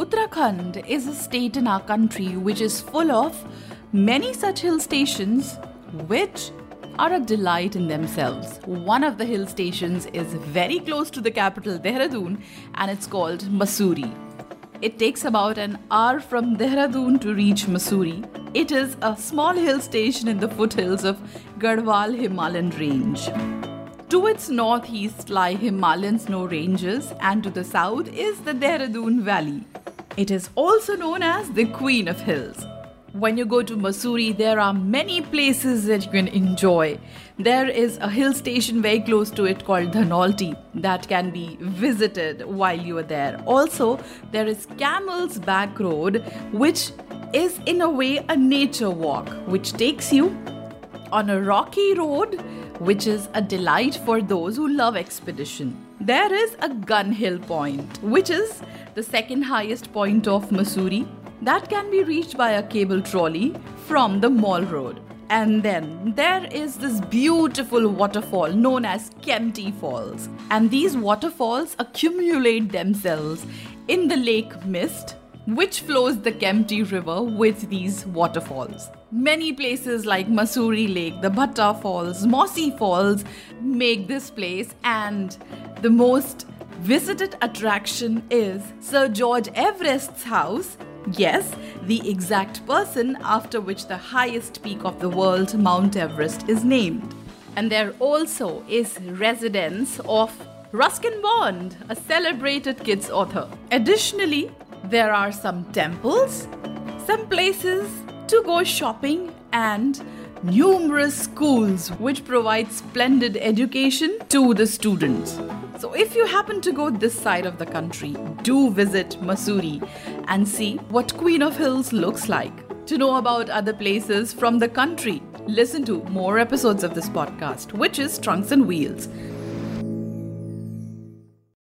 Uttarakhand is a state in our country which is full of many such hill stations which are a delight in themselves. One of the hill stations is very close to the capital Dehradun and it's called Mussoorie. It takes about an hour from Dehradun to reach Mussoorie. It is a small hill station in the foothills of Garhwal Himalayan range. To its northeast lie Himalayan snow ranges, and to the south is the Dehradun Valley. It is also known as the Queen of Hills. When you go to Mussoorie, there are many places that you can enjoy. There is a hill station very close to it called Dhanaulti that can be visited while you are there. Also, there is Camel's Back Road, which is in a way a nature walk, which takes you on a rocky road, which is a delight for those who love expedition. There is a Gun Hill Point, which is the second highest point of Mussoorie, that can be reached by a cable trolley from the Mall Road. And then there is this beautiful waterfall known as Kempty Falls. And these waterfalls accumulate themselves in the lake mist which flows the Kempty River with these waterfalls. Many places like Mussoorie Lake, the Bhatta Falls, Mossy Falls make this place, and the most visited attraction is Sir George Everest's house. Yes, the exact person after which the highest peak of the world, Mount Everest, is named. And there also is residence of Ruskin Bond, a celebrated kids author. Additionally, there are some temples, some places to go shopping, and numerous schools which provide splendid education to the students. So, if you happen to go this side of the country, do visit Mussoorie and see what Queen of Hills looks like. To know about other places from the country, listen to more episodes of this podcast, which is Trunks and Wheels.